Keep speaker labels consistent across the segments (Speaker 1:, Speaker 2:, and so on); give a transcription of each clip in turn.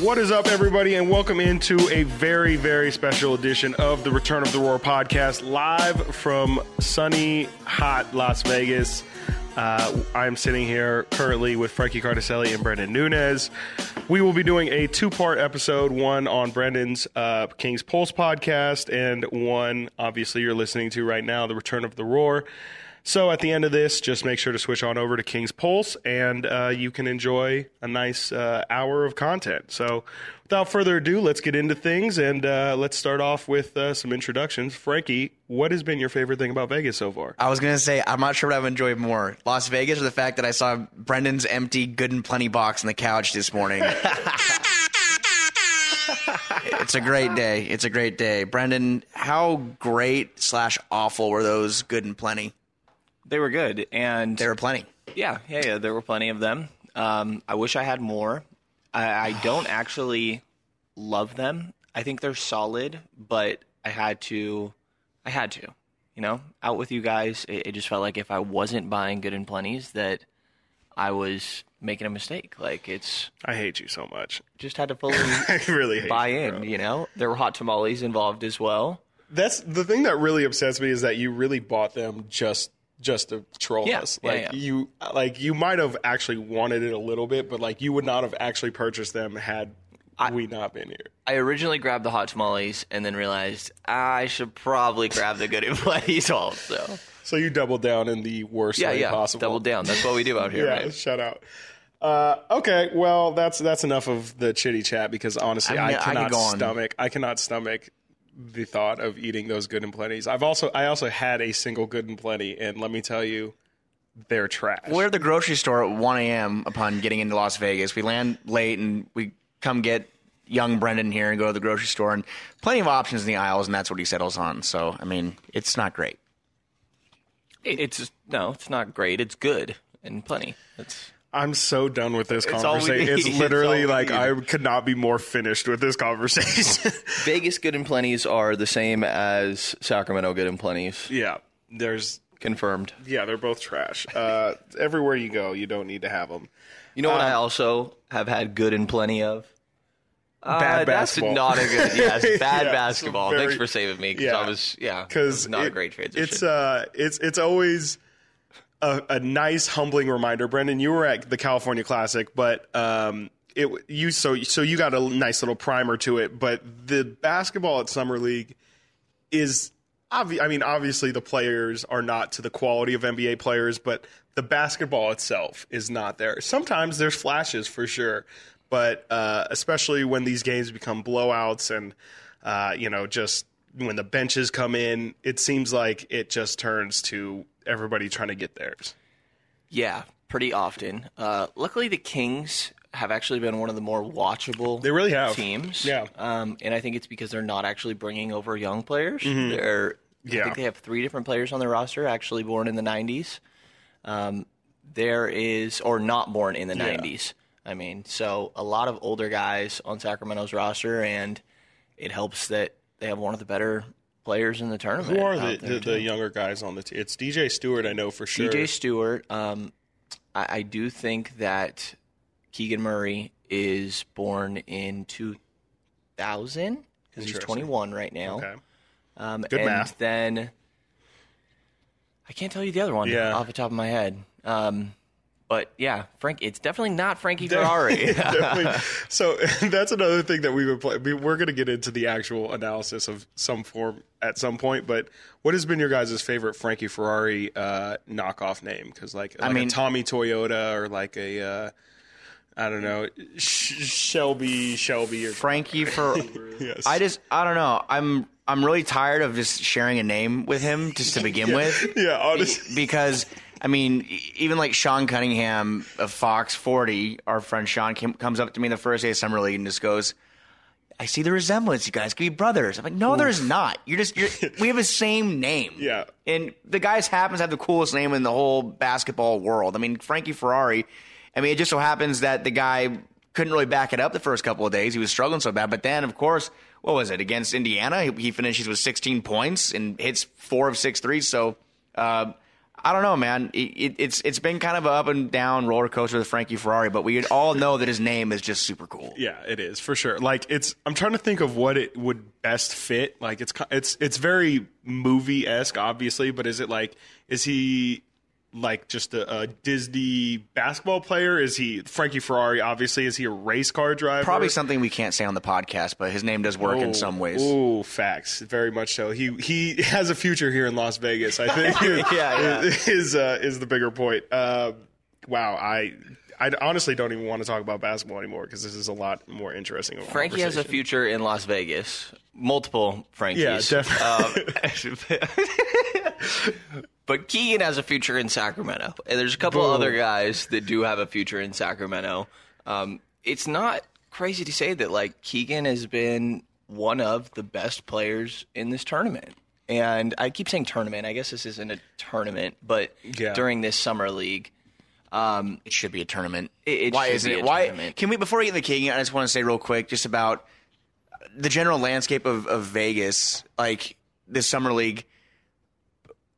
Speaker 1: What is up, everybody, and welcome into a very, very special edition of the Return of the Roar podcast, live from sunny, hot Las Vegas. Uh, I'm sitting here currently with Frankie Cardicelli and Brendan Nunez. We will be doing a two part episode one on Brendan's uh, King's Pulse podcast, and one, obviously, you're listening to right now, The Return of the Roar. So at the end of this, just make sure to switch on over to King's Pulse, and uh, you can enjoy a nice uh, hour of content. So without further ado, let's get into things, and uh, let's start off with uh, some introductions. Frankie, what has been your favorite thing about Vegas so far?
Speaker 2: I was gonna say I'm not sure what I've enjoyed more, Las Vegas or the fact that I saw Brendan's empty Good and Plenty box on the couch this morning. it's a great day. It's a great day, Brendan. How great slash awful were those Good and Plenty?
Speaker 3: They were good, and
Speaker 2: there were plenty.
Speaker 3: yeah, yeah, yeah. There were plenty of them. Um, I wish I had more. I, I don't actually love them. I think they're solid, but I had to. I had to. You know, out with you guys. It, it just felt like if I wasn't buying good and plenties, that I was making a mistake. Like it's
Speaker 1: I hate you so much.
Speaker 3: just had to fully
Speaker 1: I really
Speaker 3: buy
Speaker 1: you,
Speaker 3: in.
Speaker 1: bro.
Speaker 3: You know, there were hot tamales involved as well.
Speaker 1: That's the thing that really upsets me is that you really bought them just just to troll
Speaker 3: Yeah,
Speaker 1: us. Like
Speaker 3: yeah.
Speaker 1: you like you might have actually wanted it a little bit, but like you would not have actually purchased them had we not been here.
Speaker 3: I originally grabbed the hot tamales and then realized I should probably grab the good plenties also.
Speaker 1: So you doubled down in the worst
Speaker 3: Yeah,
Speaker 1: way
Speaker 3: yeah.
Speaker 1: possible.
Speaker 3: Double down. That's what we do out here,
Speaker 1: yeah,
Speaker 3: right?
Speaker 1: shut out. Uh, okay, well that's that's enough of the chitty chat because honestly,
Speaker 2: I
Speaker 1: I,
Speaker 2: mean, I
Speaker 1: cannot
Speaker 2: on.
Speaker 1: stomach. I cannot stomach the thought of eating those good and plenties. I've also I also had a single good and plenty, and let me tell you, they're trash.
Speaker 2: We're at the grocery store at 1 a.m. upon getting into Las Vegas. We land late and we come get young Brendan here and go to the grocery store and plenty of options in the aisles, and that's what he settles on. So, I mean, it's not great.
Speaker 3: It's just, no, it's not great. It's good and plenty. It's
Speaker 1: I'm so done with this
Speaker 3: It's
Speaker 1: conversation. It's
Speaker 3: It's
Speaker 1: literally
Speaker 3: all we
Speaker 1: like. I could not be more finished with this conversation.
Speaker 3: Vegas good and plenties are the same as Sacramento good and plenties.
Speaker 1: yeah, there's
Speaker 3: Confirmed.
Speaker 1: yeah, they're both trash. Uh, everywhere you go, you don't need to have them.
Speaker 3: You know what I also have had good and plenty of? Uh,
Speaker 1: Bad
Speaker 3: that's
Speaker 1: basketball.
Speaker 3: not a good. Yes, bad
Speaker 1: Yeah,
Speaker 3: basketball.
Speaker 1: very-
Speaker 3: Thanks for saving me because
Speaker 1: yeah.
Speaker 3: I was yeah
Speaker 1: because
Speaker 3: not a great transition.
Speaker 1: It's uh, it's it's always a, a nice, humbling reminder. Brendan, you were at the California Classic, but um, it you so so you got a nice little primer to it. But the basketball at Summer League is. Obvi- I mean, obviously the players are not to the quality of NBA players, but the basketball itself is not there. Sometimes there's flashes for sure, but uh, especially when these games become blowouts and uh, you know just when the benches come in, it seems like it just turns to everybody trying to get theirs.
Speaker 3: Yeah, pretty often. Uh, luckily, the Kings have actually been one of the more watchable.
Speaker 1: They really have.
Speaker 3: teams.
Speaker 1: Yeah.
Speaker 3: um, and I think it's because they're not actually bringing over young players. They're.
Speaker 1: Mm-hmm. Yeah.
Speaker 3: I think they have three different players on their roster actually born in the '90s. Um, there is, or not born in the
Speaker 1: Yeah.
Speaker 3: '90s. I mean, so a lot of older guys on Sacramento's roster, and it helps that they have one of the better players in the tournament.
Speaker 1: Who are the, the, the younger guys on the team? It's DJ Stewart, I know for sure.
Speaker 3: DJ Stewart. Um, I, I do think that Keegan Murray is born in 2000 because he's 21 right now.
Speaker 1: Okay.
Speaker 3: Um,
Speaker 1: Good
Speaker 3: and
Speaker 1: math.
Speaker 3: then I can't tell you the other one
Speaker 1: Yeah.
Speaker 3: off the top of my head. Um, but yeah, Frank. It's definitely not Frankie Ferrari.
Speaker 1: So that's another thing that we've been playing. We're going to get into the actual analysis of some form at some point. But what has been your guys' favorite Frankie Ferrari uh, knockoff name? Because like, like
Speaker 2: mean-
Speaker 1: a Tommy Toyota or like a uh, I don't know Sh- Shelby Shelby or
Speaker 2: Frankie for
Speaker 1: Yes.
Speaker 2: I just I don't know. I'm I'm really tired of just sharing a name with him just to begin with.
Speaker 1: yeah, honestly.
Speaker 2: because I mean, even like Sean Cunningham of Fox 40, our friend Sean came, comes up to me the first day of summer league and just goes, "I see the resemblance. You guys could be brothers." I'm like, "No, there's not. You're just you're, we have the same name."
Speaker 1: Yeah.
Speaker 2: and the guy happens to have the coolest name in the whole basketball world. I mean, Frankie Ferrari. I mean, it just so happens that the guy couldn't really back it up the first couple of days. He was struggling so bad, but then, of course, what was it against Indiana? He, he finishes with 16 points and hits four of six threes. So. Uh, I don't know, man. It, it, it's it's been kind of an up and down roller coaster with Frankie Ferrari, but we all know that his name is just super cool.
Speaker 1: Yeah, it is for sure. Like it's, I'm trying to think of what it would best fit. Like it's, it's, it's very movie esque, obviously. But is it like, is he like just a, a Disney basketball player? Is he Frankie Ferrari? Obviously, is he a race car driver?
Speaker 2: Probably something we can't say on the podcast, but his name does work in some ways.
Speaker 1: Oh, facts, very much so. He he has a future here in Las Vegas. I think.
Speaker 3: Yeah, yeah.
Speaker 1: Is uh, is the bigger point. Uh, wow, I. I honestly don't even want to talk about basketball anymore because this is a lot more interesting.
Speaker 3: Frankie has a future in Las Vegas. Multiple Frankies.
Speaker 1: Yeah,
Speaker 3: Um, but Keegan has a future in Sacramento, and there's a couple
Speaker 1: Boom.
Speaker 3: other guys that do have a future in Sacramento. Um, it's not crazy to say that like Keegan has been one of the best players in this tournament. And I keep saying tournament. I guess this isn't a tournament, but
Speaker 1: Yeah.
Speaker 3: during this summer league, um,
Speaker 2: It should be a tournament.
Speaker 3: It- it
Speaker 2: Why isn't it? Why
Speaker 3: tournament.
Speaker 2: can we? Before we get into King, I just want to say real quick, just about the general landscape of, of Vegas, like this summer league.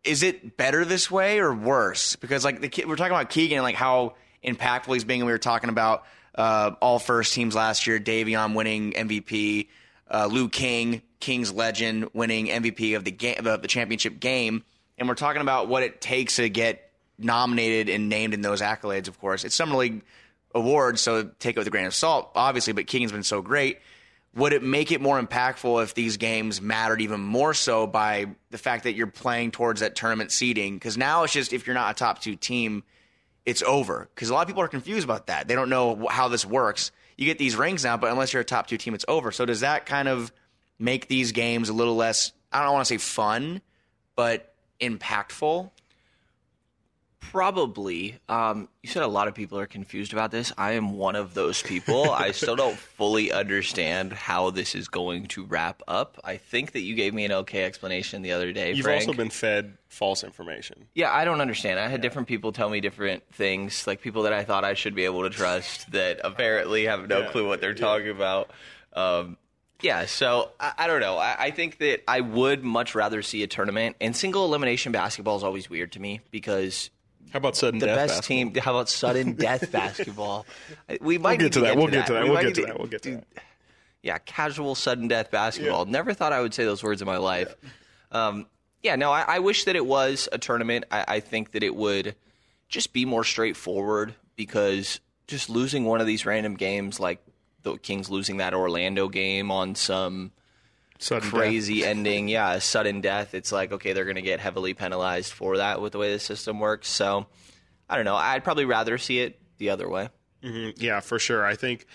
Speaker 2: Is it better this way or worse? Because like the we're talking about Keegan, and like how impactful he's being, and we were talking about uh, all first teams last year. Davion winning MVP, uh, Lou King, King's legend, winning MVP of the game, of the championship game, and we're talking about what it takes to get nominated and named in those accolades. Of course, it's summer league awards, so take it with a grain of salt, obviously. But Keegan's been so great. Would it make it more impactful if these games mattered even more so by the fact that you're playing towards that tournament seeding? Because now it's just if you're not a top two team, it's over. Because a lot of people are confused about that. They don't know how this works. You get these rings now, but unless you're a top two team, it's over. So does that kind of make these games a little less? I don't want to say fun, but impactful.
Speaker 3: Probably. Um, you said a lot of people are confused about this. I am one of those people. I still don't fully understand how this is going to wrap up. I think that you gave me an okay explanation the other day.
Speaker 1: You've
Speaker 3: Frank.
Speaker 1: also been fed false information.
Speaker 3: Yeah, I don't understand. I had different people tell me different things, like people that I thought I should be able to trust that apparently have no
Speaker 1: Yeah.
Speaker 3: clue what they're talking about. Um, yeah, so I, I don't know. I, I think that I would much rather see a tournament, and single elimination basketball is always weird to me because
Speaker 1: How about sudden
Speaker 3: the
Speaker 1: death?
Speaker 3: best
Speaker 1: basketball?
Speaker 3: team. How about sudden death basketball? We might
Speaker 1: We'll get to that. We'll get to that.
Speaker 3: We
Speaker 1: We'll get to that. We'll get to that.
Speaker 3: yeah, casual sudden death basketball. Never thought I would say those words in my life. Yeah, um, yeah no, I, I wish that it was a tournament. I, I think that it would just be more straightforward because just losing one of these random games, like the Kings losing that Orlando game on some
Speaker 1: Sudden death.
Speaker 3: crazy ending, yeah, a sudden death. It's like okay, they're going to get heavily penalized for that with the way the system works. So I don't know. I'd probably rather see it the other way.
Speaker 1: Yeah, for sure. I think,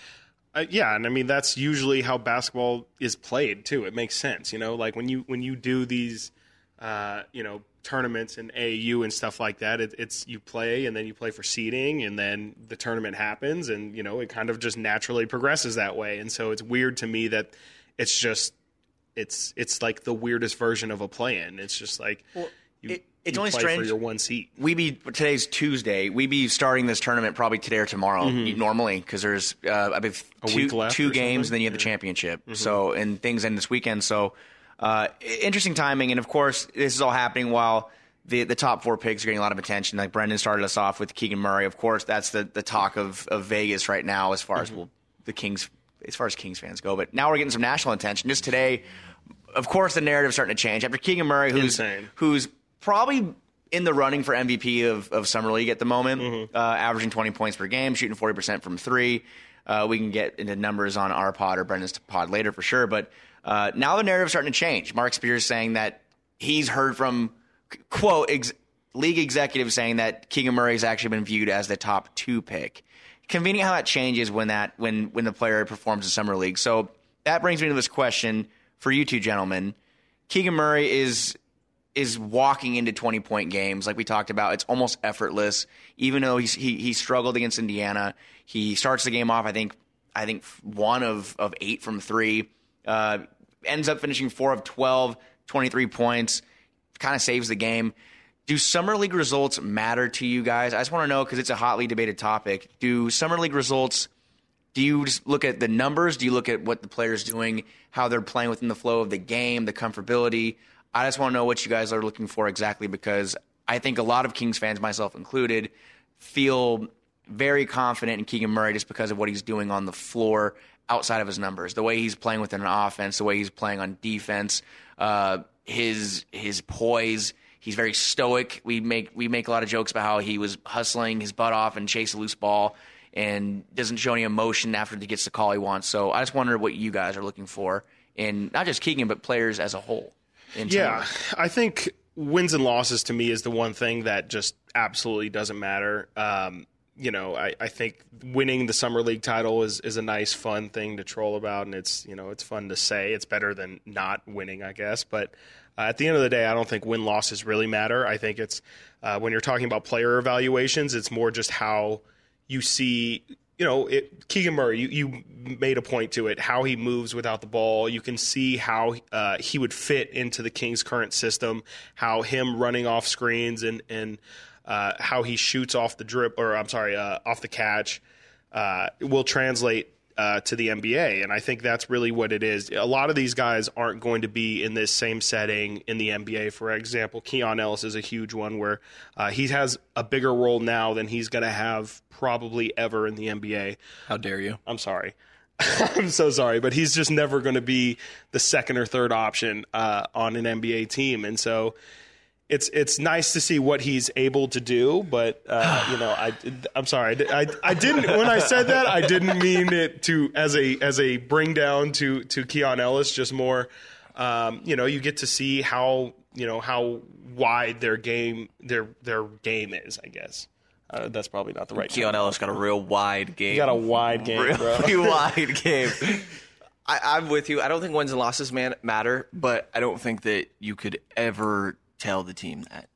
Speaker 1: uh, yeah, and I mean that's usually how basketball is played too. It makes sense, you know, like when you when you do these, uh, you know, tournaments and AAU and stuff like that. It, it's you play and then you play for seeding, and then the tournament happens, and you know it kind of just naturally progresses that way. And so it's weird to me that it's just it's it's like the weirdest version of a play-in. It's just like you,
Speaker 2: it- it's
Speaker 1: you
Speaker 2: only strange-
Speaker 1: for your one seat.
Speaker 2: we be today's Tuesday. We be starting this tournament probably today or tomorrow normally because there's uh, I believe two, two games and then you have the championship. So and things end this weekend. So uh, interesting timing, and of course this is all happening while. The, the top four picks are getting a lot of attention. Like Brendan started us off with Keegan Murray. Of course, that's the, the talk of, of Vegas right now as far as well, the Kings as far as Kings fans go. But now we're getting some national attention. Just today, of course, the narrative's starting to change after Keegan Murray, who's
Speaker 1: Insane.
Speaker 2: who's probably in the running for MVP of, of Summer League at the moment, uh, averaging 20 points per game, shooting 40% from three. Uh, we can get into numbers on our pod or Brendan's pod later for sure. But uh, now the narrative's starting to change. Marc Spears saying that he's heard from, quote, ex- league executives saying that Keegan Murray has actually been viewed as the top two pick. Convenient how that changes when that when when the player performs in summer league. So that brings me to this question for you two gentlemen. Keegan Murray is is walking into 20 point games like we talked about. It's almost effortless. Even though he's, he he struggled against Indiana he starts the game off I think I think one of of 8 from 3 uh, ends up finishing 4 of 12 23 points kind of saves the game. Do summer league results matter to you guys? I just want to know cuz it's a hotly debated topic. Do summer league results do you just look at the numbers? Do you look at what the player's doing, how they're playing within the flow of the game, the comfortability? I just want to know what you guys are looking for exactly because I think a lot of Kings fans, myself included, feel very confident in Keegan Murray just because of what he's doing on the floor outside of his numbers, the way he's playing within an offense, the way he's playing on defense, uh, his his poise. He's very stoic. We make we make a lot of jokes about how he was hustling his butt off and chase a loose ball and doesn't show any emotion after he gets the call he wants. So I just wonder what you guys are looking for in not just Keegan but players as a whole. in
Speaker 1: Yeah. I think wins and losses to me is the one thing that just absolutely doesn't matter. Um, you know, I, I think winning the summer league title is, is a nice, fun thing to troll about, and it's you know it's fun to say. It's better than not winning, I guess. But uh, at the end of the day, I don't think win losses really matter. I think it's uh, when you're talking about player evaluations, it's more just how you see, you know, it, Keegan Murray, you, you made a point to it, how he moves without the ball. You can see how uh, he would fit into the Kings' current system, how him running off screens and, and uh, how he shoots off the drip, or I'm sorry, uh, off the catch, uh, will translate uh, to the NBA. And I think that's really what it is. A lot of these guys aren't going to be in this same setting in the NBA. For example, Keon Ellis is a huge one where uh, he has a bigger role now than he's going to have probably ever in the NBA.
Speaker 3: How dare you?
Speaker 1: I'm sorry. I'm so sorry, but he's just never going to be the second or third option uh, on an NBA team, and so it's it's nice to see what he's able to do. But uh, you know, I I'm sorry, I, I, I didn't when I said that I didn't mean it to as a as a bring down to to Keon Ellis. Just more, um, you know, you get to see how you know how wide their game their their game is. I guess uh, that's probably not the right.
Speaker 3: Keon. Ellis got a real wide game.
Speaker 1: You got a wide game, bro.
Speaker 3: really wide game. I, I'm with you. I don't think wins and losses man, matter, but I don't think that you could ever tell the team that.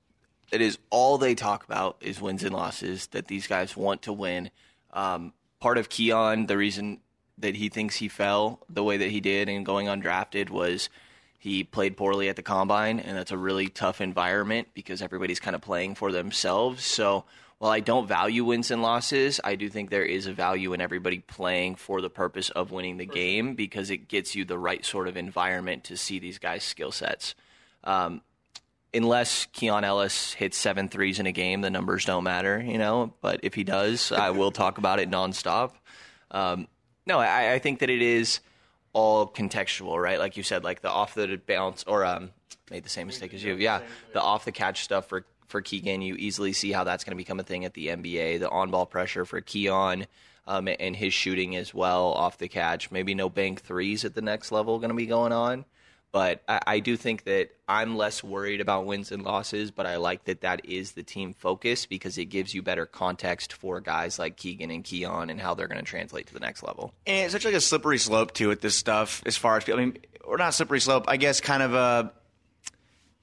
Speaker 3: It is all they talk about is wins and losses. That these guys want to win. Um, part of Keon, the reason that he thinks he fell the way that he did and going undrafted was he played poorly at the combine, and that's a really tough environment because everybody's kind of playing for themselves. So while I don't value wins and losses, I do think there is a value in everybody playing for the purpose of winning the game because it gets you the right sort of environment to see these guys' skill sets. Um, unless Keon Ellis hits seven threes in a game, the numbers don't matter, you know. But if he does, I will talk about it nonstop. Um, no, I, I think that it is all contextual, right? Like you said, like the off the bounce or um, made the same mistake as you. Yeah, the off the catch stuff for for Keegan, you easily see how that's going to become a thing at the NBA. The on ball pressure for Keon. Um, and his shooting as well off the catch. Maybe no bank threes at the next level going to be going on. But I, I do think that I'm less worried about wins and losses, but I like that that is the team focus because it gives you better context for guys like Keegan and Keon and how they're going to translate to the next level.
Speaker 2: And it's such like a slippery slope to it. This stuff, as far as I mean, or not slippery slope. I guess kind of a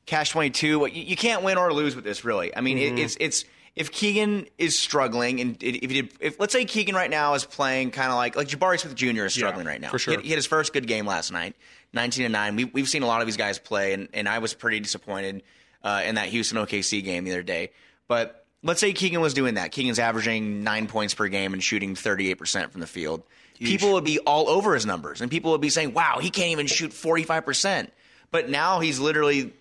Speaker 2: catch twenty two. You, you can't win or lose with this, really. I mean, it, mm-hmm. it's it's if Keegan is struggling, and if, he did, if let's say Keegan right now is playing kind of like like Jabari Smith Jr. is struggling
Speaker 1: Yeah,
Speaker 2: right now.
Speaker 1: for sure.
Speaker 2: He, had- he had his first good game last night, nineteen and nine. We, we've seen a lot of these guys play, and, and I was pretty disappointed uh, in that Houston OKC game the other day. But let's say Keegan was doing that. Keegan's averaging nine points per game and shooting thirty eight percent from the field. People would be all over his numbers, and people would be saying, "Wow, he can't even shoot forty five percent." But now he's literally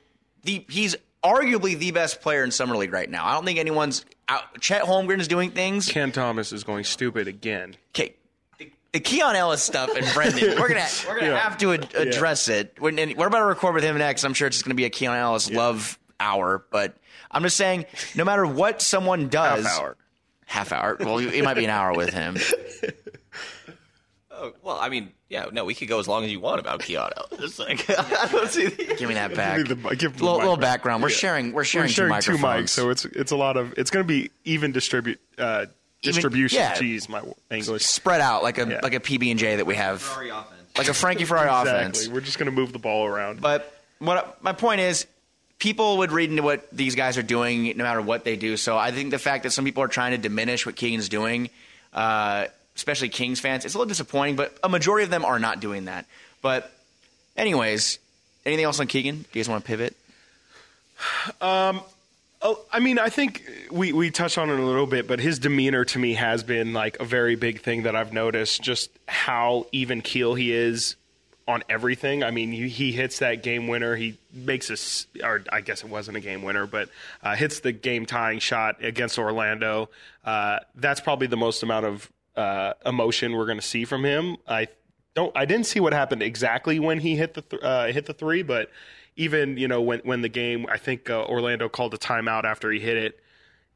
Speaker 2: the he's arguably the best player in summer league right now. I don't think anyone's out. Chet Holmgren is doing things.
Speaker 1: Cam Thomas is going stupid again.
Speaker 2: Okay, the, the Keon Ellis stuff and Brendan, we're gonna we're gonna
Speaker 1: Yeah.
Speaker 2: have to ad- address it. When, and we're about to record with him next. I'm sure it's just gonna be a Keon Ellis love hour. But I'm just saying, no matter what someone does,
Speaker 1: Half hour.
Speaker 2: half hour. Well, it might be an hour with him.
Speaker 3: Oh, well, I mean, yeah, no, we could go as long as you want about Keon. It's like I don't see the.
Speaker 2: Give me that back.
Speaker 1: Give me the- give him the
Speaker 2: little, little
Speaker 1: mic.
Speaker 2: background. We're sharing. We're sharing,
Speaker 1: We're sharing
Speaker 2: two
Speaker 1: two
Speaker 2: microphones.
Speaker 1: mics, so it's it's a lot of it's going to be even distribute uh, distribution.
Speaker 2: yeah.
Speaker 1: Jeez, my English.
Speaker 2: spread out like a
Speaker 1: Yeah.
Speaker 2: like a PB and J that we have, like a Frankie Ferrari offense.
Speaker 1: Exactly. We're just going to move the ball around.
Speaker 2: But what my point is, people would read into what these guys are doing, no matter what they do. So I think the fact that some people are trying to diminish what Keegan's doing, uh, especially Kings fans, it's a little disappointing. But a majority of them are not doing that. But anyways, anything else on Keegan? Do you guys want to pivot?
Speaker 1: Oh, I mean, I think we, we touched on it a little bit, but his demeanor to me has been like a very big thing that I've noticed. Just how even keel he is on everything. I mean, he, he hits that game winner. He makes us, or I guess it wasn't a game winner, but uh, hits the game tying shot against Orlando. Uh, that's probably the most amount of uh, emotion we're going to see from him. I don't. I didn't see what happened exactly when he hit the th- uh, hit the three, but even you know when when the game, I think uh, Orlando called a timeout after he hit it.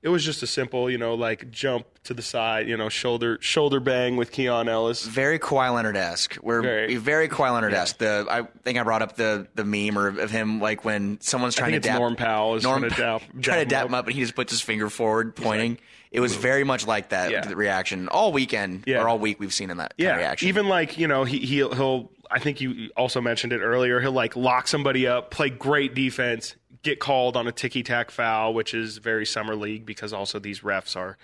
Speaker 1: It was just a simple, you know, like jump to the side, you know, shoulder shoulder bang with Keon Ellis.
Speaker 2: Very Kawhi Leonard esque. We're
Speaker 1: Very.
Speaker 2: very, Kawhi Leonard esque. The I think I brought up the the meme or of him like when someone's trying to dap
Speaker 1: Norm Powell is
Speaker 2: Norm
Speaker 1: trying to dap-
Speaker 2: trying to dap him up, and he just puts his finger forward, pointing. It was very much like that
Speaker 1: Yeah.
Speaker 2: reaction all weekend
Speaker 1: Yeah.
Speaker 2: or all week. We've seen in that kind
Speaker 1: Yeah,
Speaker 2: of reaction.
Speaker 1: even like you know he he'll, he'll I think you also mentioned it earlier. He'll like lock somebody up, play great defense, get called on a ticky tack foul, which is very summer league because also these refs are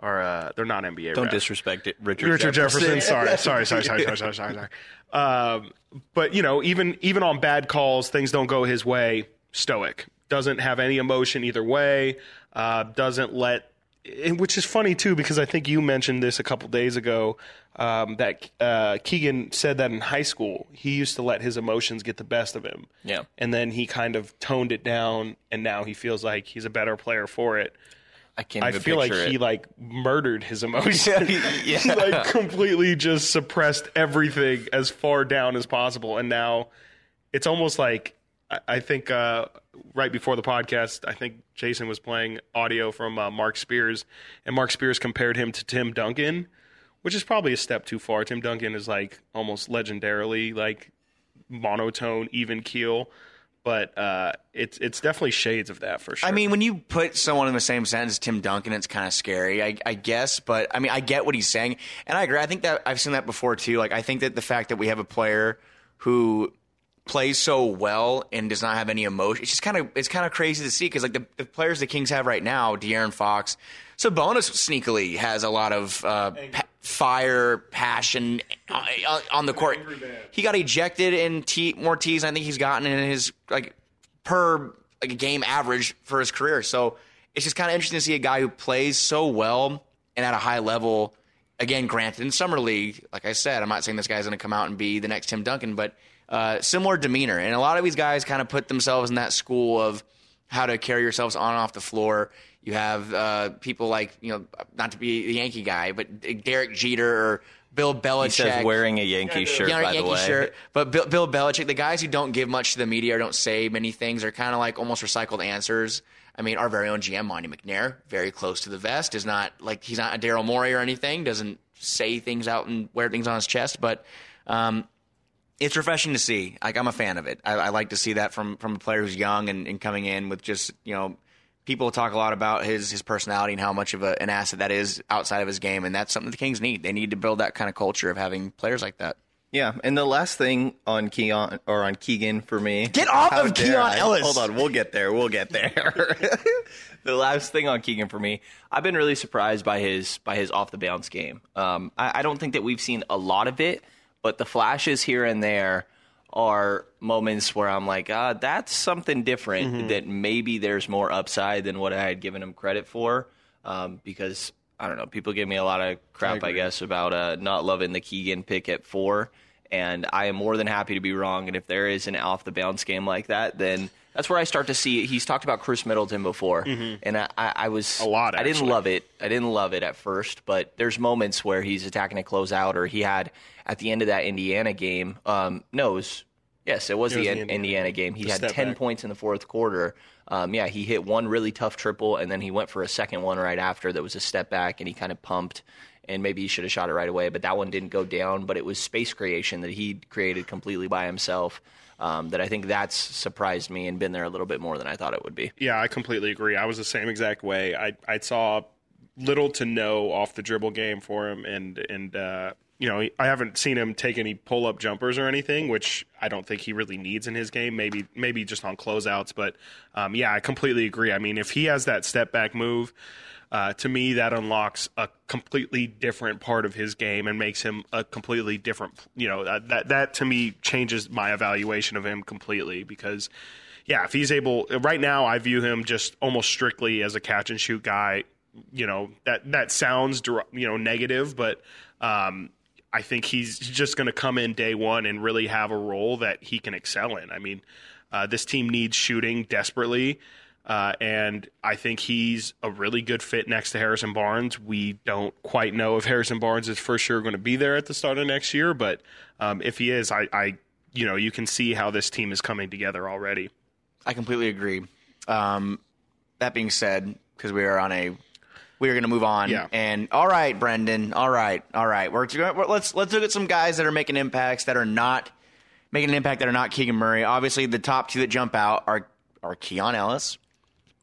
Speaker 1: are uh, they're not NBA.
Speaker 3: Don't
Speaker 1: refs.
Speaker 3: disrespect it, Richard.
Speaker 1: Richard Jefferson. sorry, sorry, sorry, sorry, sorry, sorry, sorry, sorry. Um, but you know, even even on bad calls, things don't go his way. Stoic doesn't have any emotion either way. Uh, doesn't let, and which is funny too because I think you mentioned this a couple days ago. Um, that uh, Keegan said that in high school he used to let his emotions get the best of him.
Speaker 3: Yeah.
Speaker 1: and then he kind of toned it down, and now he feels like he's a better player for it.
Speaker 3: I can't
Speaker 1: I feel like
Speaker 3: picture
Speaker 1: he like murdered his emotions.
Speaker 3: Yeah.
Speaker 1: he like completely just suppressed everything as far down as possible, and now it's almost like I, think uh, right before the podcast, I think Jason was playing audio from uh, Marc Spears, and Marc Spears compared him to Tim Duncan, which is probably a step too far. Tim Duncan is like almost legendarily like monotone, even keel. But uh, it's it's definitely shades of that for sure.
Speaker 2: I mean, when you put someone in the same sentence as Tim Duncan, it's kind of scary, I, I guess. But I mean, I get what he's saying, and I agree. I think that I've seen that before too. Like, I think that the fact that we have a player who plays so well and does not have any emotion, it's just kind of it's kind of crazy to see because like the, the players the Kings have right now, De'Aaron Fox, Sabonis sneakily has a lot of uh, pa- fire, passion uh, on the court. He got ejected in T- more than I think he's gotten in his like per like a game average for his career. So it's just kind of interesting to see a guy who plays so well and at a high level. Again, granted, in summer league, like I said, I'm not saying this guy's going to come out and be the next Tim Duncan, but uh, similar demeanor. And a lot of these guys kind of put themselves in that school of how to carry yourselves on and off the floor. You have uh, people like you know, not to be the Yankee guy, but Derek Jeter or Bill Belichick.
Speaker 3: He says wearing a Yankee shirt,
Speaker 2: Yeah,
Speaker 3: by
Speaker 2: Yankee
Speaker 3: the way.
Speaker 2: shirt. But Bill, Bill Belichick, the guys who don't give much to the media or don't say many things are kind of like almost recycled answers. I mean, our very own GM, Monte McNair, very close to the vest, is not like he's not a Daryl Morey or anything, doesn't say things out and wear things on his chest, but um, it's refreshing to see. Like I'm a fan of it. I, I like to see that from from a player who's young and, and coming in with just you know. People talk a lot about his his personality and how much of a, an asset that is outside of his game, and that's something the Kings need. They need to build that kind of culture of having players like that.
Speaker 3: Yeah, and the last thing on Keon or on Keegan for me.
Speaker 2: Get off of Keon
Speaker 3: I?
Speaker 2: Ellis.
Speaker 3: Hold on, we'll get there. We'll get there. the last thing on Keegan for me, I've been really surprised by his by his off the bounce game. Um, I, I don't think that we've seen a lot of it, but the flashes here and there are moments where I'm like, ah, that's something different. That maybe there's more upside than what I had given him credit for. Um, because I don't know, people give me a lot of crap, I, guess, about uh, not loving the Keegan pick at four. And I am more than happy to be wrong. And if there is an off the bounce game like that, then that's where I start to see. He's talked about Khris Middleton before, and I, I, I was
Speaker 1: A lot,
Speaker 3: I didn't love it. I didn't love it at first, but there's moments where he's attacking a closeout, or he had at the end of that Indiana game. Um, no, it was yes, it was,
Speaker 1: It
Speaker 3: the,
Speaker 1: was the
Speaker 3: In-
Speaker 1: Indiana
Speaker 3: Indiana
Speaker 1: game.
Speaker 3: He had ten
Speaker 1: back.
Speaker 3: points in the fourth quarter. Um, yeah, he hit one really tough triple, and then he went for a second one right after that was a step back, and he kind of pumped. And maybe he should have shot it right away, but that one didn't go down. But it was space creation that he created completely by himself. Um, that I think that's surprised me and been there a little bit more than I thought it would be.
Speaker 1: Yeah, I completely agree. I was the same exact way. I I saw little to no off the dribble game for him, and and uh, you know I haven't seen him take any pull up jumpers or anything, which I don't think he really needs in his game. Maybe maybe just on closeouts, but um, yeah, I completely agree. I mean, if he has that step back move. Uh, to me, that unlocks a completely different part of his game and makes him a completely different. You know, that that to me changes my evaluation of him completely because yeah, if he's able right now, I view him just almost strictly as a catch and shoot guy. You know that that sounds you know negative, but um, I think he's just going to come in day one and really have a role that he can excel in. I mean, uh, this team needs shooting desperately. Uh, and I think he's a really good fit next to Harrison Barnes. We don't quite know if Harrison Barnes is for sure going to be there at the start of next year, but um, if he is, I, I, you know, you can see how this team is coming together already.
Speaker 2: I completely agree. Um, that being said, because we are on a, we are going to move on.
Speaker 1: Yeah.
Speaker 2: And all right, Brendan. All right, all right. We're, we're let's let's look at some guys that are making impacts that are not making an impact that are not Keegan Murray. Obviously, the top two that jump out are are Keon Ellis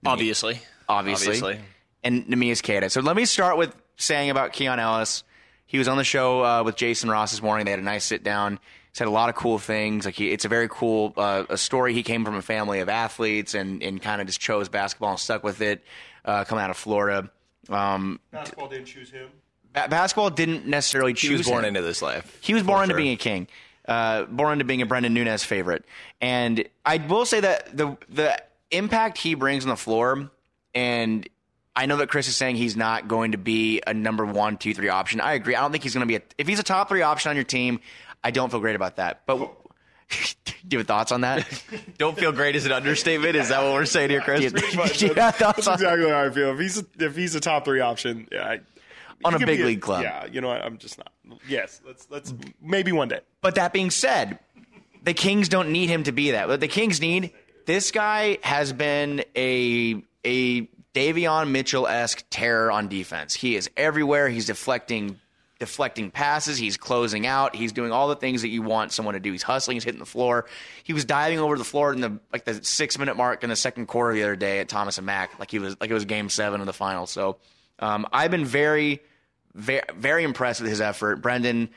Speaker 3: Obviously.
Speaker 2: obviously,
Speaker 3: Obviously.
Speaker 2: and Neemias Queta. So let me start with saying about Keon Ellis. He was on the show uh, with Jason Ross this morning. They had a nice sit down. Said a lot of cool things. Like he, it's a very cool uh, a story. He came from a family of athletes and and kind of just chose basketball and stuck with it. Uh, coming out of Florida, um,
Speaker 1: Basketball didn't choose him.
Speaker 2: ba- basketball didn't necessarily choose
Speaker 3: He was born
Speaker 2: him.
Speaker 3: into this life.
Speaker 2: He was born into
Speaker 3: sure.
Speaker 2: being a king, uh, born into being a Brendan Nunez favorite. And I will say that the the impact he brings on the floor, and I know that Chris is saying he's not going to be a number one, two, three option. I agree. I don't think he's going to be a. If he's a top three option on your team, I don't feel great about that. But do you have thoughts on that?
Speaker 3: Don't feel great is an understatement. Is that what we're saying here, Chris?
Speaker 2: Do you, do you have thoughts
Speaker 1: That's
Speaker 2: on
Speaker 1: exactly how I feel. If he's a, if he's a top three option, yeah, I,
Speaker 2: On a big
Speaker 1: be
Speaker 2: league club.
Speaker 1: Yeah, you know what? I'm just not. Yes, let's let's maybe one day.
Speaker 2: But that being said, the Kings don't need him to be that. What the Kings need, this guy has been a a Davion Mitchell esque terror on defense. He is everywhere. He's deflecting deflecting passes. He's closing out. He's doing all the things that you want someone to do. He's hustling. He's hitting the floor. He was diving over the floor in the like the six minute mark in the second quarter the other day at Thomas and Mack, like he was like it was game seven of the final. So um, I've been very very, very impressed with his effort. Brendan,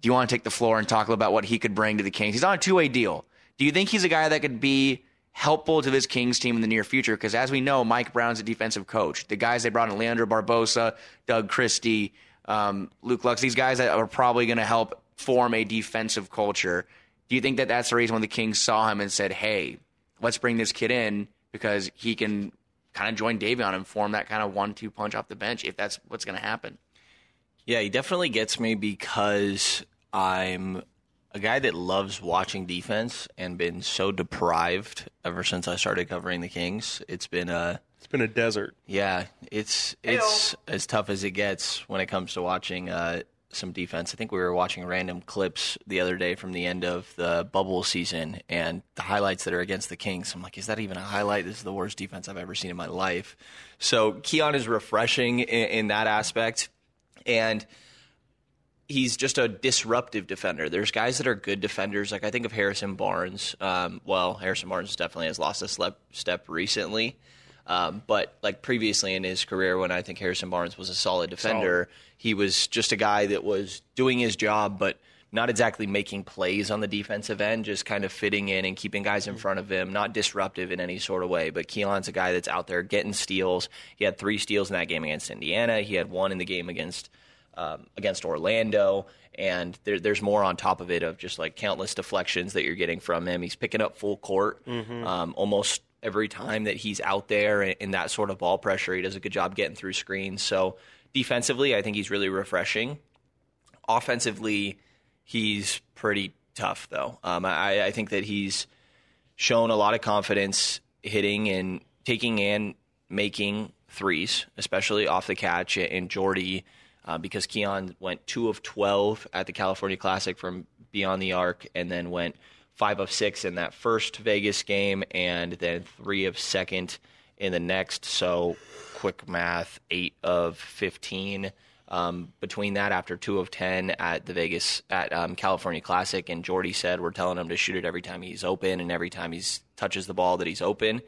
Speaker 2: do you want to take the floor and talk about what he could bring to the Kings? He's on a two way deal. Do you think he's a guy that could be helpful to this Kings team in the near future? Because as we know, Mike Brown's a defensive coach. The guys they brought in, Leandro Barbosa, Doug Christie, um, Luke Loucks, these guys that are probably going to help form a defensive culture. Do you think that that's the reason when the Kings saw him and said, hey, let's bring this kid in because he can kind of join Davion and form that kind of one two punch off the bench if that's what's going to happen?
Speaker 3: Yeah, he definitely gets me because I'm a guy that loves watching defense and been so deprived ever since I started covering the Kings. It's been a
Speaker 1: It's been a desert.
Speaker 3: yeah, it's it's as tough as it gets when it comes to watching uh, some defense. I think we were watching random clips the other day from the end of the bubble season and the highlights that are against the Kings. I'm like, is that even a highlight? This is the worst defense I've ever seen in my life. So Keon is refreshing in, in that aspect, and he's just a disruptive defender. There's guys that are good defenders. Like I think of Harrison Barnes. Um, well, Harrison Barnes definitely has lost a step, step recently. Um, but like previously in his career, when I think Harrison Barnes was a solid defender, he was just a guy that was doing his job, but not exactly making plays on the defensive end, just kind of fitting in and keeping guys in front of him, not disruptive in any sort of way. But Keelan's a guy that's out there getting steals. He had three steals in that game against Indiana. He had one in the game against um, against Orlando, and there, there's more on top of it of just like countless deflections that you're getting from him. He's picking up full court um, almost every time that he's out there in, that sort of ball pressure. He does a good job getting through screens. So defensively, I think he's really refreshing. Offensively, he's pretty tough though. Um, I, I think that he's shown a lot of confidence hitting and taking and making threes, especially off the catch. And Jordi, uh, because Keon went two of twelve at the California Classic from beyond the arc, and then went five of six in that first Vegas game, and then three of second in the next. So, quick math: eight of fifteen. Um, between that, after two of ten at the Vegas at um, California Classic, and Jordi said we're telling him to shoot it every time he's open and every time he touches the ball that he's open.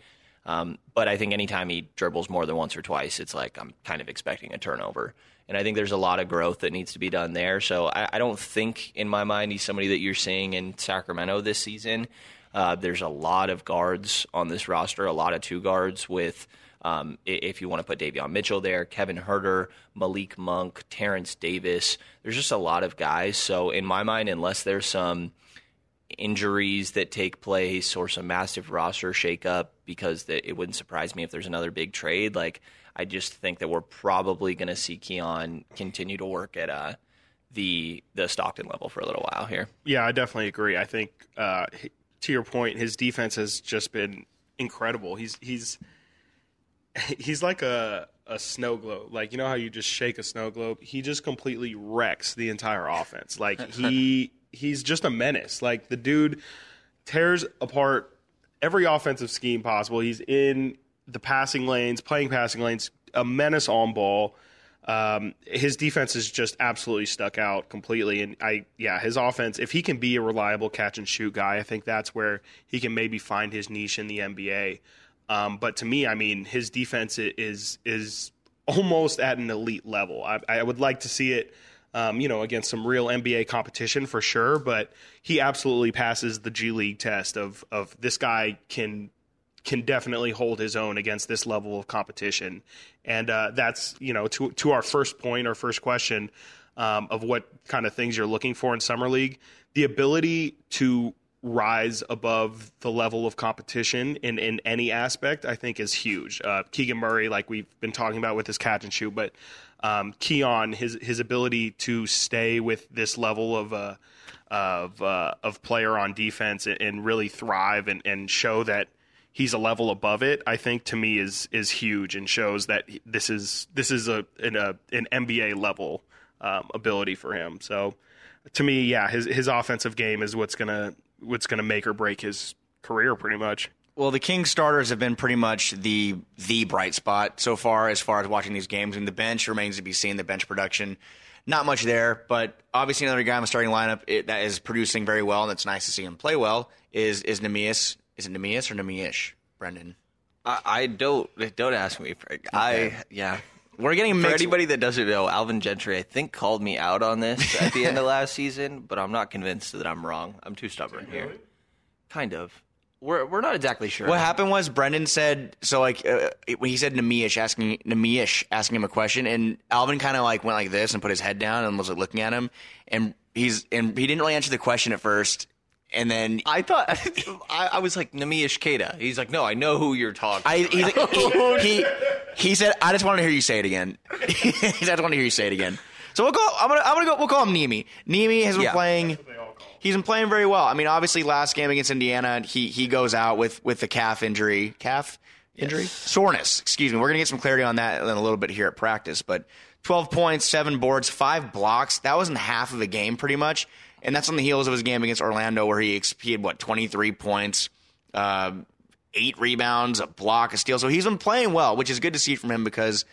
Speaker 3: Um, but I think anytime he dribbles more than once or twice, it's like I'm kind of expecting a turnover. And I think there's a lot of growth that needs to be done there. So I, I don't think, in my mind, he's somebody that you're seeing in Sacramento this season. Uh, there's a lot of guards on this roster, a lot of two guards with, um, if you want to put Davion Mitchell there, Kevin Huerter, Malik Monk, Terrence Davis. There's just a lot of guys. So in my mind, unless there's some injuries that take place or some massive roster shakeup because it wouldn't surprise me if there's another big trade. Like I just think that we're probably going to see Keon continue to work at uh, the the Stockton level for a little while here.
Speaker 1: Yeah, I definitely agree. I think uh, to your point, his defense has just been incredible. He's he's he's like a a snow globe. Like you know how you just shake a snow globe. He just completely wrecks the entire offense. Like he he's just a menace. Like the dude tears apart every offensive scheme possible. He's in the passing lanes, playing passing lanes, a menace on ball. Um, his defense is just absolutely stuck out completely. And I, yeah, his offense, if he can be a reliable catch and shoot guy, I think that's where he can maybe find his niche in the NBA. Um, but to me, I mean, his defense is is almost at an elite level. I, I would like to see it, um, you know, against some real NBA competition for sure. But he absolutely passes the G League test of of this guy can can definitely hold his own against this level of competition. And uh, that's you know to to our first point, our first question um, of what kind of things you're looking for in summer league, the ability to rise above the level of competition in, in any aspect, I think is huge. Uh, Keegan Murray, like we've been talking about with his catch and shoot, but um, Keon, his his ability to stay with this level of uh, of uh, of player on defense and, and really thrive and, and show that he's a level above it, I think to me is is huge and shows that this is this is a an, a, an NBA level um, ability for him. So to me, yeah, his his offensive game is what's gonna what's gonna make or break his career, pretty much.
Speaker 2: Well, the Kings starters have been pretty much the the bright spot so far as far as watching these games, and the bench remains to be seen. The bench production, not much there, but obviously another guy in the starting lineup it, that is producing very well, and it's nice to see him play well. Is is Neemias? Is it Neemias or Neemias, Brendan?
Speaker 4: I, I don't don't ask me. Frank. I yeah.
Speaker 2: We're getting
Speaker 4: For
Speaker 2: mixed.
Speaker 4: anybody that doesn't know, Alvin Gentry, I think, called me out on this at the end of last season, but I'm not convinced that I'm wrong. I'm too stubborn here. Kind of. We're we're not exactly sure.
Speaker 2: What happened was Brendan said so like uh, when he said Namish asking Namish asking him a question and Alvin kind of like went like this and put his head down and was like looking at him and he's and he didn't really answer the question at first and then
Speaker 4: I thought I, I was like Namish Keita. He's like, no, I know who you're talking.
Speaker 2: I he, he, he he said I just wanted to hear you say it again. he said I just want to hear you say it again. So we'll go. I'm gonna I'm gonna go. We'll call him Nemi. Nemi has been
Speaker 4: Yeah.
Speaker 2: playing. He's been playing very well. I mean, obviously, last game against Indiana, he he goes out with with the calf injury, calf injury, soreness. Excuse me. We're gonna get some clarity on that in a little bit here at practice. But 12 points, seven boards, five blocks. That wasn't half of the game, pretty much. And that's on the heels of his game against Orlando, where he he had what 23 points, uh, eight rebounds, a block, a steal. So he's been playing well, which is good to see from him because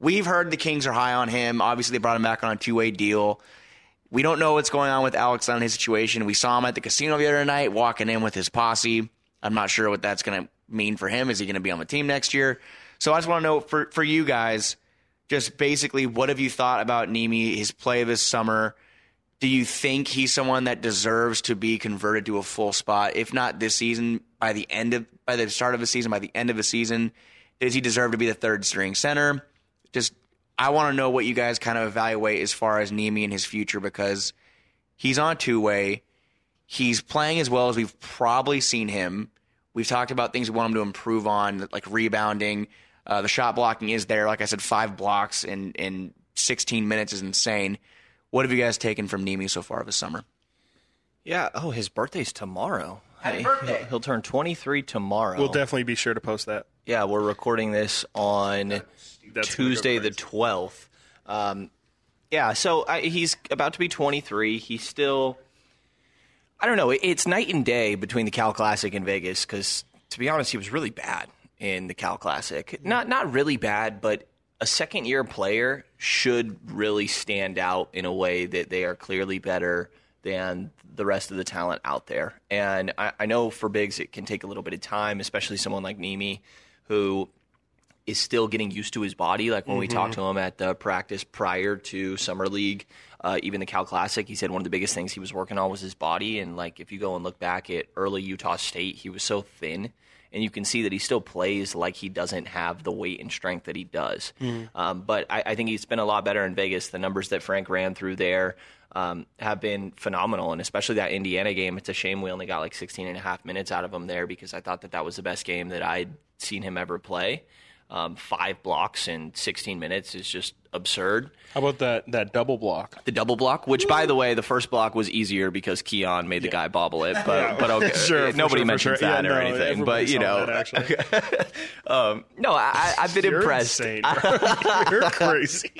Speaker 2: we've heard the Kings are high on him. Obviously, they brought him back on a two way deal. We don't know what's going on with Alex on his situation. We saw him at the casino the other night walking in with his posse. I'm not sure what that's going to mean for him. Is he going to be on the team next year? So I just want to know for, for you guys, just basically, what have you thought about Nemi, his play this summer? Do you think he's someone that deserves to be converted to a full spot? If not this season, by the end of by the start of the season, by the end of the season, does he deserve to be the third string center? Just I want to know what you guys kind of evaluate as far as Nemi and his future because he's on two way. He's playing as well as we've probably seen him. We've talked about things we want him to improve on, like rebounding. Uh, the shot blocking is there. Like I said, five blocks in, in 16 minutes is insane. What have you guys taken from Nemi so far this summer?
Speaker 3: Yeah. Oh, his birthday's tomorrow.
Speaker 2: Happy
Speaker 3: Hey,
Speaker 2: birthday.
Speaker 3: He'll, he'll turn 23 tomorrow.
Speaker 1: We'll definitely be sure to post that.
Speaker 3: yeah, we're recording this on
Speaker 1: That's
Speaker 3: Tuesday the 12th. Um, yeah, so I, he's about to be 23. He's still, I don't know, it, it's night and day between the Cal Classic and Vegas because, to be honest, he was really bad in the Cal Classic. Not, not really bad, but a second year player should really stand out in a way that they are clearly better than the rest of the talent out there. And I, I know for bigs it can take a little bit of time, especially someone like Nimi, who is still getting used to his body. Like when we talked to him at the practice prior to summer league, uh, even the Cal Classic, he said one of the biggest things he was working on was his body. And like if you go and look back at early Utah State, he was so thin. And you can see that he still plays like he doesn't have the weight and strength that he does. Um, but I, I think he's been a lot better in Vegas. The numbers that Frank ran through there um, have been phenomenal. And especially that Indiana game, it's a shame we only got like 16 and a half minutes out of him there because I thought that that was the best game that I'd seen him ever play.
Speaker 4: Um, five blocks in 16 minutes is just absurd.
Speaker 1: How about that that double block?
Speaker 4: The double block, which by the way, the first block was easier because Keon made the guy bobble it, but
Speaker 1: Yeah.
Speaker 4: but okay,
Speaker 1: Sure,
Speaker 4: nobody
Speaker 1: sure,
Speaker 4: mentions
Speaker 1: sure.
Speaker 4: that
Speaker 1: Yeah,
Speaker 4: or
Speaker 1: no,
Speaker 4: anything. But you know,
Speaker 1: that,
Speaker 4: um, no, I, I've been
Speaker 1: You're
Speaker 4: impressed.
Speaker 1: insane. You're crazy.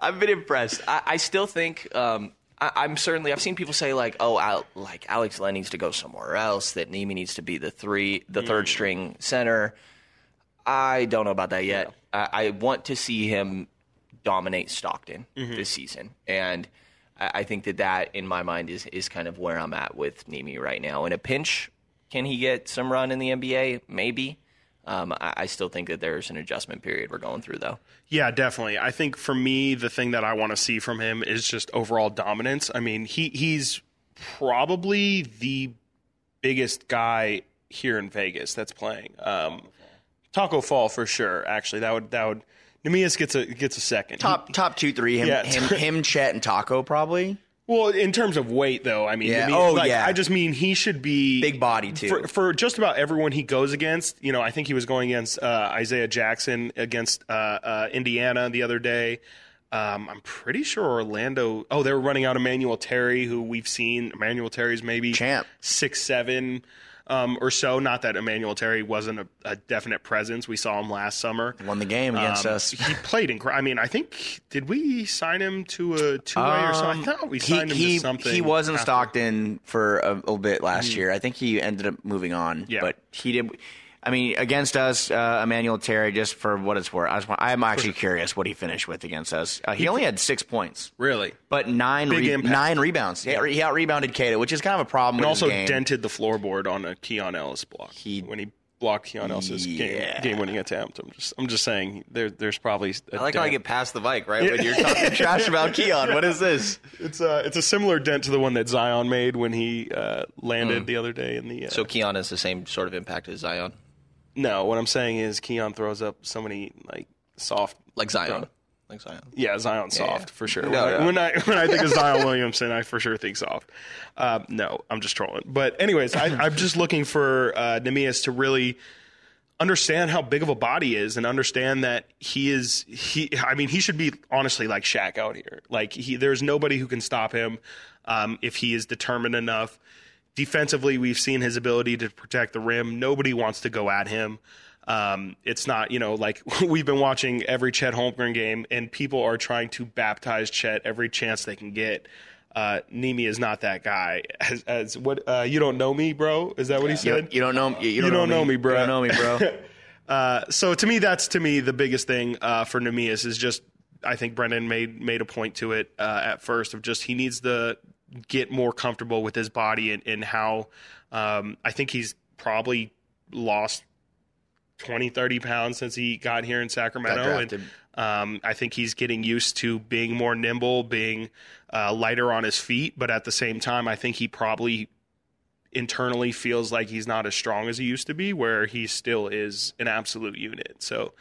Speaker 4: I've been impressed. I, I still think um, I, I'm certainly. I've seen people say like, "Oh, Al, like Alex Len needs to go somewhere else. That Nemi needs to be the three, the third string center." I don't know about that yet. I, I want to see him dominate Stockton this season, and I, I think that that, in my mind, is is kind of where I'm at with Nemi right now. In a pinch, can he get some run in the NBA? Maybe. Um, I, I still think that there's an adjustment period we're going through, though.
Speaker 1: Yeah, definitely. I think for me, the thing that I want to see from him is just overall dominance. I mean, he he's probably the biggest guy here in Vegas that's playing. Um, Taco Fall for sure. Actually, that would that would. Neemias gets a gets a second.
Speaker 2: Top top two three him
Speaker 1: Yeah.
Speaker 2: him him Chet and Taco probably
Speaker 1: Well, in terms of weight, though, I mean,
Speaker 2: Yeah.
Speaker 1: I
Speaker 2: Oh,
Speaker 1: like,
Speaker 2: yeah.
Speaker 1: I just mean he should be
Speaker 2: big body too.
Speaker 1: for, for just about everyone he goes against. You know, I think he was going against uh, Isaiah Jackson against uh, uh, Indiana the other day. Um, I'm pretty sure Orlando. Oh, they were running out Emmanuel Terry, who we've seen. Emmanuel Terry's maybe
Speaker 2: Champ.
Speaker 1: six seven um, or so. Not that Emmanuel Terry wasn't a, a definite presence. We saw him last summer.
Speaker 2: Won the game against
Speaker 1: Um,
Speaker 2: us.
Speaker 1: He played incredible. I mean, I think did we sign him to a two way or something? I thought we
Speaker 2: he
Speaker 1: signed him
Speaker 2: he,
Speaker 1: to something.
Speaker 2: he was in. Stockton for a little bit last year. I think he ended up moving on.
Speaker 1: Yeah.
Speaker 2: But he did. I mean, against us, uh, Emmanuel Terry, just for what it's worth, I just want, I'm actually curious what he finished with against us. Uh, he only had six points,
Speaker 1: Really.
Speaker 2: but nine re- nine rebounds. Yeah, he out rebounded Cato, which is kind of a problem
Speaker 1: And
Speaker 2: with
Speaker 1: also
Speaker 2: his game.
Speaker 1: dented the floorboard on a Keon Ellis block
Speaker 2: He-
Speaker 1: when he blocked Keon Ellis's
Speaker 2: Yeah.
Speaker 1: game, game-winning attempt. I'm just, I'm just saying there, there's probably. A
Speaker 4: I like how I get past the bike right? When you're talking trash about Keon. What is this?
Speaker 1: It's a, it's a similar dent to the one that Zion made when he uh, landed the other day in the. Uh,
Speaker 4: So Keon has the same sort of impact as Zion,
Speaker 1: no, what I'm saying is Keon throws up so many like soft,
Speaker 4: like Zion, like Zion.
Speaker 1: Yeah, Zion soft for sure.
Speaker 4: No,
Speaker 1: when, I,
Speaker 4: no.
Speaker 1: when I when I think of Zion Williamson, I for sure think soft. Uh, no, I'm just trolling. But anyways, I, I'm just looking for uh, Neemias to really understand how big of a body is and understand that he is he I mean he should be honestly like Shaq out here. Like he there's nobody who can stop him um, if he is determined enough. Defensively, we've seen his ability to protect the rim. Nobody wants to go at him. Um, it's not, you know, like we've been watching every Chet Holmgren game, and people are trying to baptize Chet every chance they can get. Uh, Nemi is not that guy. As, as what uh, you don't know me, bro? Is that what he said?
Speaker 2: you don't know. You, you
Speaker 1: You don't know me, bro.
Speaker 2: You don't know me, bro.
Speaker 1: Uh, so to me, that's to me the biggest thing uh, for Neemias is just I think Brendan made made a point to it uh, at first of just he needs to get more comfortable with his body and, and how um, I think he's probably lost 20, 30 pounds since he got here in Sacramento. And um, I think he's getting used to being more nimble, being uh, lighter on his feet. But at the same time, I think he probably internally feels like he's not as strong as he used to be, where he still is an absolute unit. So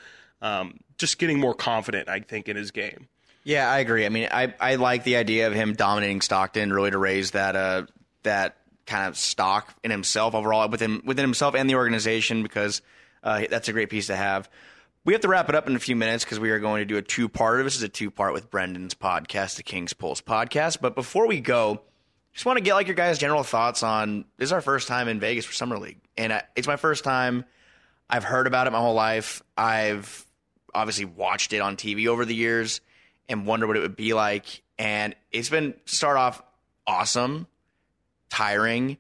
Speaker 1: um, just getting more confident, I think, in his game.
Speaker 2: Yeah, I agree. I mean, I, I like the idea of him dominating Stockton, really to raise that uh that kind of stock in himself overall within within himself and the organization because uh, that's a great piece to have. We have to wrap it up in a few minutes because we are going to do a two part. This is a two part with Brendan's podcast, the King's Pulse podcast. But before we go, just want to get like your guys' general thoughts on this is our first time in Vegas for Summer League, and I, it's my first time. I've heard about it my whole life. I've obviously watched it on TV over the years and wonder what it would be like. And it's been start off awesome, tiring,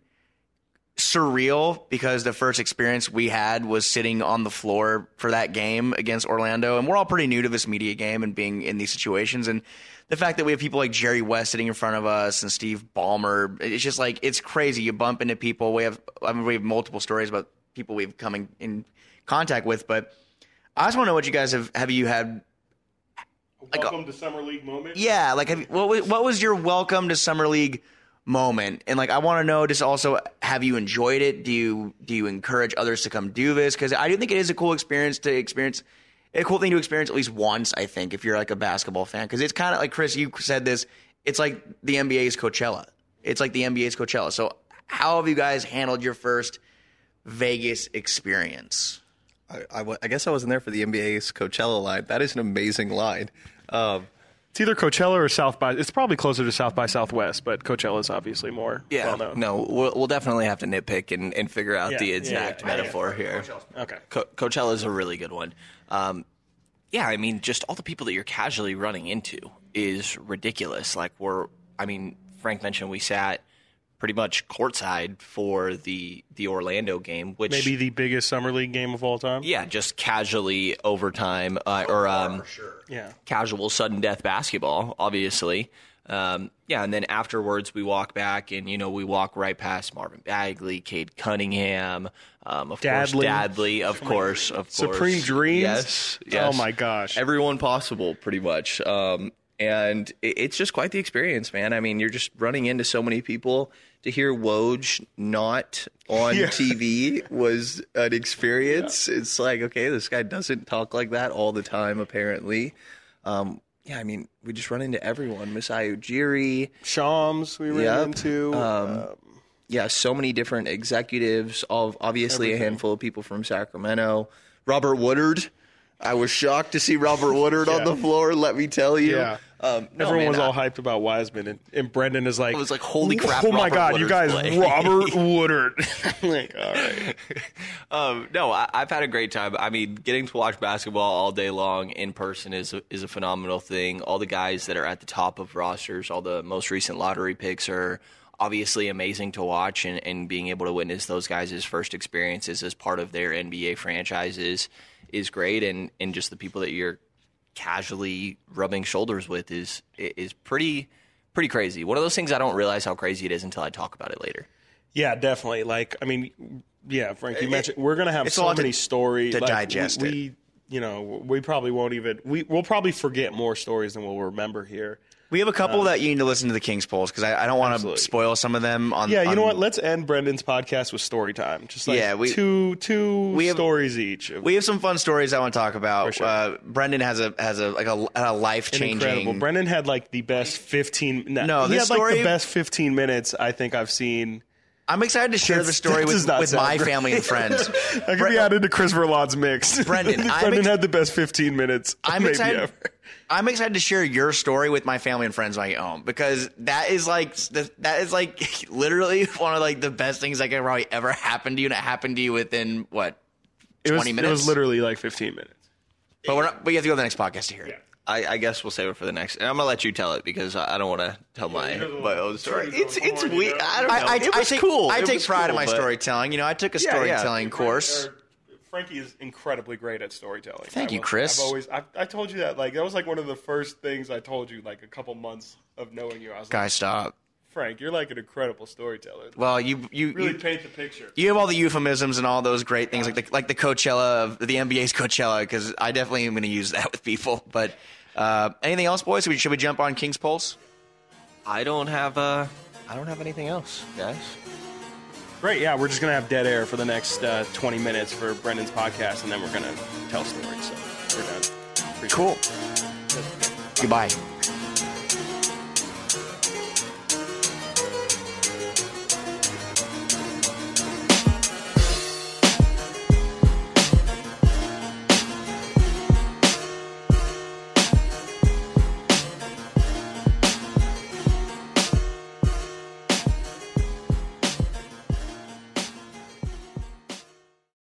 Speaker 2: surreal because the first experience we had was sitting on the floor for that game against Orlando. And we're all pretty new to this media game and being in these situations. And the fact that we have people like Jerry West sitting in front of us and Steve Ballmer, it's just like, it's crazy. You bump into people. We have, I mean, we have multiple stories about people we've come in, in contact with, but I just want to know what you guys have, have you had Like, uh,
Speaker 1: Welcome to Summer League moment.
Speaker 2: yeah, like have, what was, what was your welcome to summer league moment? And like I want to know just also have you enjoyed it? Do you do you encourage others to come do this cuz I do think it is a cool experience to experience a cool thing to experience at least once, I think, if you're like a basketball fan cuz it's kind of like Chris you said this, it's like the NBA's Coachella. It's like the NBA's Coachella. So how have you guys handled your first Vegas experience?
Speaker 5: I, I w- I guess I wasn't there for the NBA's Coachella line. That is an amazing line. Um,
Speaker 1: It's either Coachella or South by. It's probably closer to South by Southwest, but Coachella is obviously more well known.
Speaker 3: no, we'll, we'll definitely have to nitpick and, and figure out
Speaker 1: Yeah,
Speaker 3: the
Speaker 1: yeah,
Speaker 3: exact
Speaker 1: yeah,
Speaker 3: metaphor here.
Speaker 1: Okay.
Speaker 3: Co- Coachella is a really good one. Um, yeah, I mean, just all the people that you're casually running into is ridiculous. Like we're, I mean, Frank mentioned we sat pretty much courtside for the the Orlando game, which
Speaker 1: Maybe the biggest summer league game of all time.
Speaker 3: yeah, just casually overtime uh, or um,
Speaker 1: Yeah.
Speaker 3: casual sudden death basketball, obviously. Um, yeah, and then afterwards we walk back and you know we walk right past Marvin Bagley, Cade Cunningham, um, of
Speaker 1: Dadley.
Speaker 3: course Dadley, of course, of course,
Speaker 1: Supreme Dreams?
Speaker 3: Yes, yes.
Speaker 1: Oh my gosh.
Speaker 3: everyone possible, pretty much. Um, and it's just quite the experience, man. I mean, you're just running into so many people. To hear Woj not on
Speaker 1: Yeah.
Speaker 3: TV was an experience. It's like, okay, this guy doesn't talk like that all the time, apparently. Um, yeah, I mean, we just run into everyone. Masai Ujiri,
Speaker 1: Shams we ran
Speaker 3: Yep.
Speaker 1: into.
Speaker 3: Um, yeah, so many different executives. Of obviously a handful of people from Sacramento. Robert Woodard. I was shocked to see Robert Woodard on the floor. Let me tell you.
Speaker 1: yeah.
Speaker 3: Um, no,
Speaker 1: Everyone
Speaker 3: man,
Speaker 1: was
Speaker 3: I-
Speaker 1: all hyped about Wiseman, and, and Brendan is like,
Speaker 3: I was like, holy crap,
Speaker 1: Oh my
Speaker 3: Robert
Speaker 1: god, you guys,
Speaker 3: playing."
Speaker 1: Robert Woodard. Like, all right.
Speaker 3: Um, no, I, I've had a great time. I mean, getting to watch basketball all day long in person is a, is a phenomenal thing. All the guys that are at the top of rosters, all the most recent lottery picks are obviously amazing to watch, and, and being able to witness those guys' first experiences as part of their NBA franchises is great. And, and just the people that you're casually rubbing shoulders with is is pretty pretty crazy. One of those things I don't realize how crazy it is until I talk about it later.
Speaker 1: Yeah, definitely. Like, I mean, yeah, Frank, you mentioned we're gonna have so
Speaker 2: lot to-
Speaker 1: many stories
Speaker 2: to
Speaker 1: like,
Speaker 2: digest
Speaker 1: we, we, you know, we probably won't even. We we'll probably forget more stories than we'll remember here.
Speaker 2: We have a couple that you need to listen to the King's Pulse because I, I don't want to spoil some of them. On
Speaker 1: Yeah, you know what? Let's end Brendan's podcast with story time. Just like
Speaker 2: Yeah, we-
Speaker 1: two two
Speaker 2: we have-
Speaker 1: stories each.
Speaker 2: We have some fun stories I want to talk about.
Speaker 1: Sure.
Speaker 2: Uh, Brendan has a has a like a, a life changing. incredible.
Speaker 1: Brendan had like the best fifteen.
Speaker 2: No,
Speaker 1: he
Speaker 2: this
Speaker 1: had like the best fifteen minutes I think I've seen.
Speaker 2: I'm excited to share the story with, with my family and friends.
Speaker 1: I could be added to Chris Verlot's mix.
Speaker 2: Brendan,
Speaker 1: Brendan
Speaker 2: ex-
Speaker 1: had the best fifteen minutes.
Speaker 2: I'm
Speaker 1: maybe
Speaker 2: excited.
Speaker 1: ever.
Speaker 2: I'm excited to share your story with my family and friends when I get home because that is like that is like literally one of like the best things that could probably ever happen to you, and it happened to you within what
Speaker 1: It was,
Speaker 2: 20
Speaker 1: It was literally like fifteen minutes.
Speaker 2: but we're not. But you have to go to the next podcast to hear it.
Speaker 3: I, I guess we'll save it for the next. And I'm gonna let you tell it because I I don't want to tell my my own story. It's it's weird. I don't know.
Speaker 2: I, I,
Speaker 3: it
Speaker 2: I
Speaker 3: was
Speaker 2: take
Speaker 3: cool.
Speaker 2: I
Speaker 3: It
Speaker 2: take
Speaker 3: was
Speaker 2: pride in my
Speaker 3: but-
Speaker 2: storytelling. You know, I took a
Speaker 3: Yeah, yeah.
Speaker 2: storytelling course.
Speaker 1: Frankie is incredibly great at storytelling.
Speaker 2: Thank
Speaker 1: I
Speaker 2: you,
Speaker 1: will-
Speaker 2: Chris.
Speaker 1: I've always, I, I told you that. Like that was like one of the first things I told you. Like a couple months of knowing you, I was like,
Speaker 2: Guys, stop.
Speaker 1: Frank, you're like an incredible storyteller.
Speaker 2: Well, you you
Speaker 1: really
Speaker 2: you,
Speaker 1: paint the picture.
Speaker 2: you have all the euphemisms and all those great things like the like the Coachella of the NBA's Coachella because I definitely am going to use that with people. But uh, anything else, boys? Should we, should we jump on King's Pulse?
Speaker 3: I don't have uh I don't have anything else, guys.
Speaker 1: Great. Yeah, we're just gonna have dead air for the next uh, 20 minutes for Brendan's podcast, and then we're gonna tell stories. So we're done. Appreciate
Speaker 2: Cool.
Speaker 1: it.
Speaker 2: Goodbye.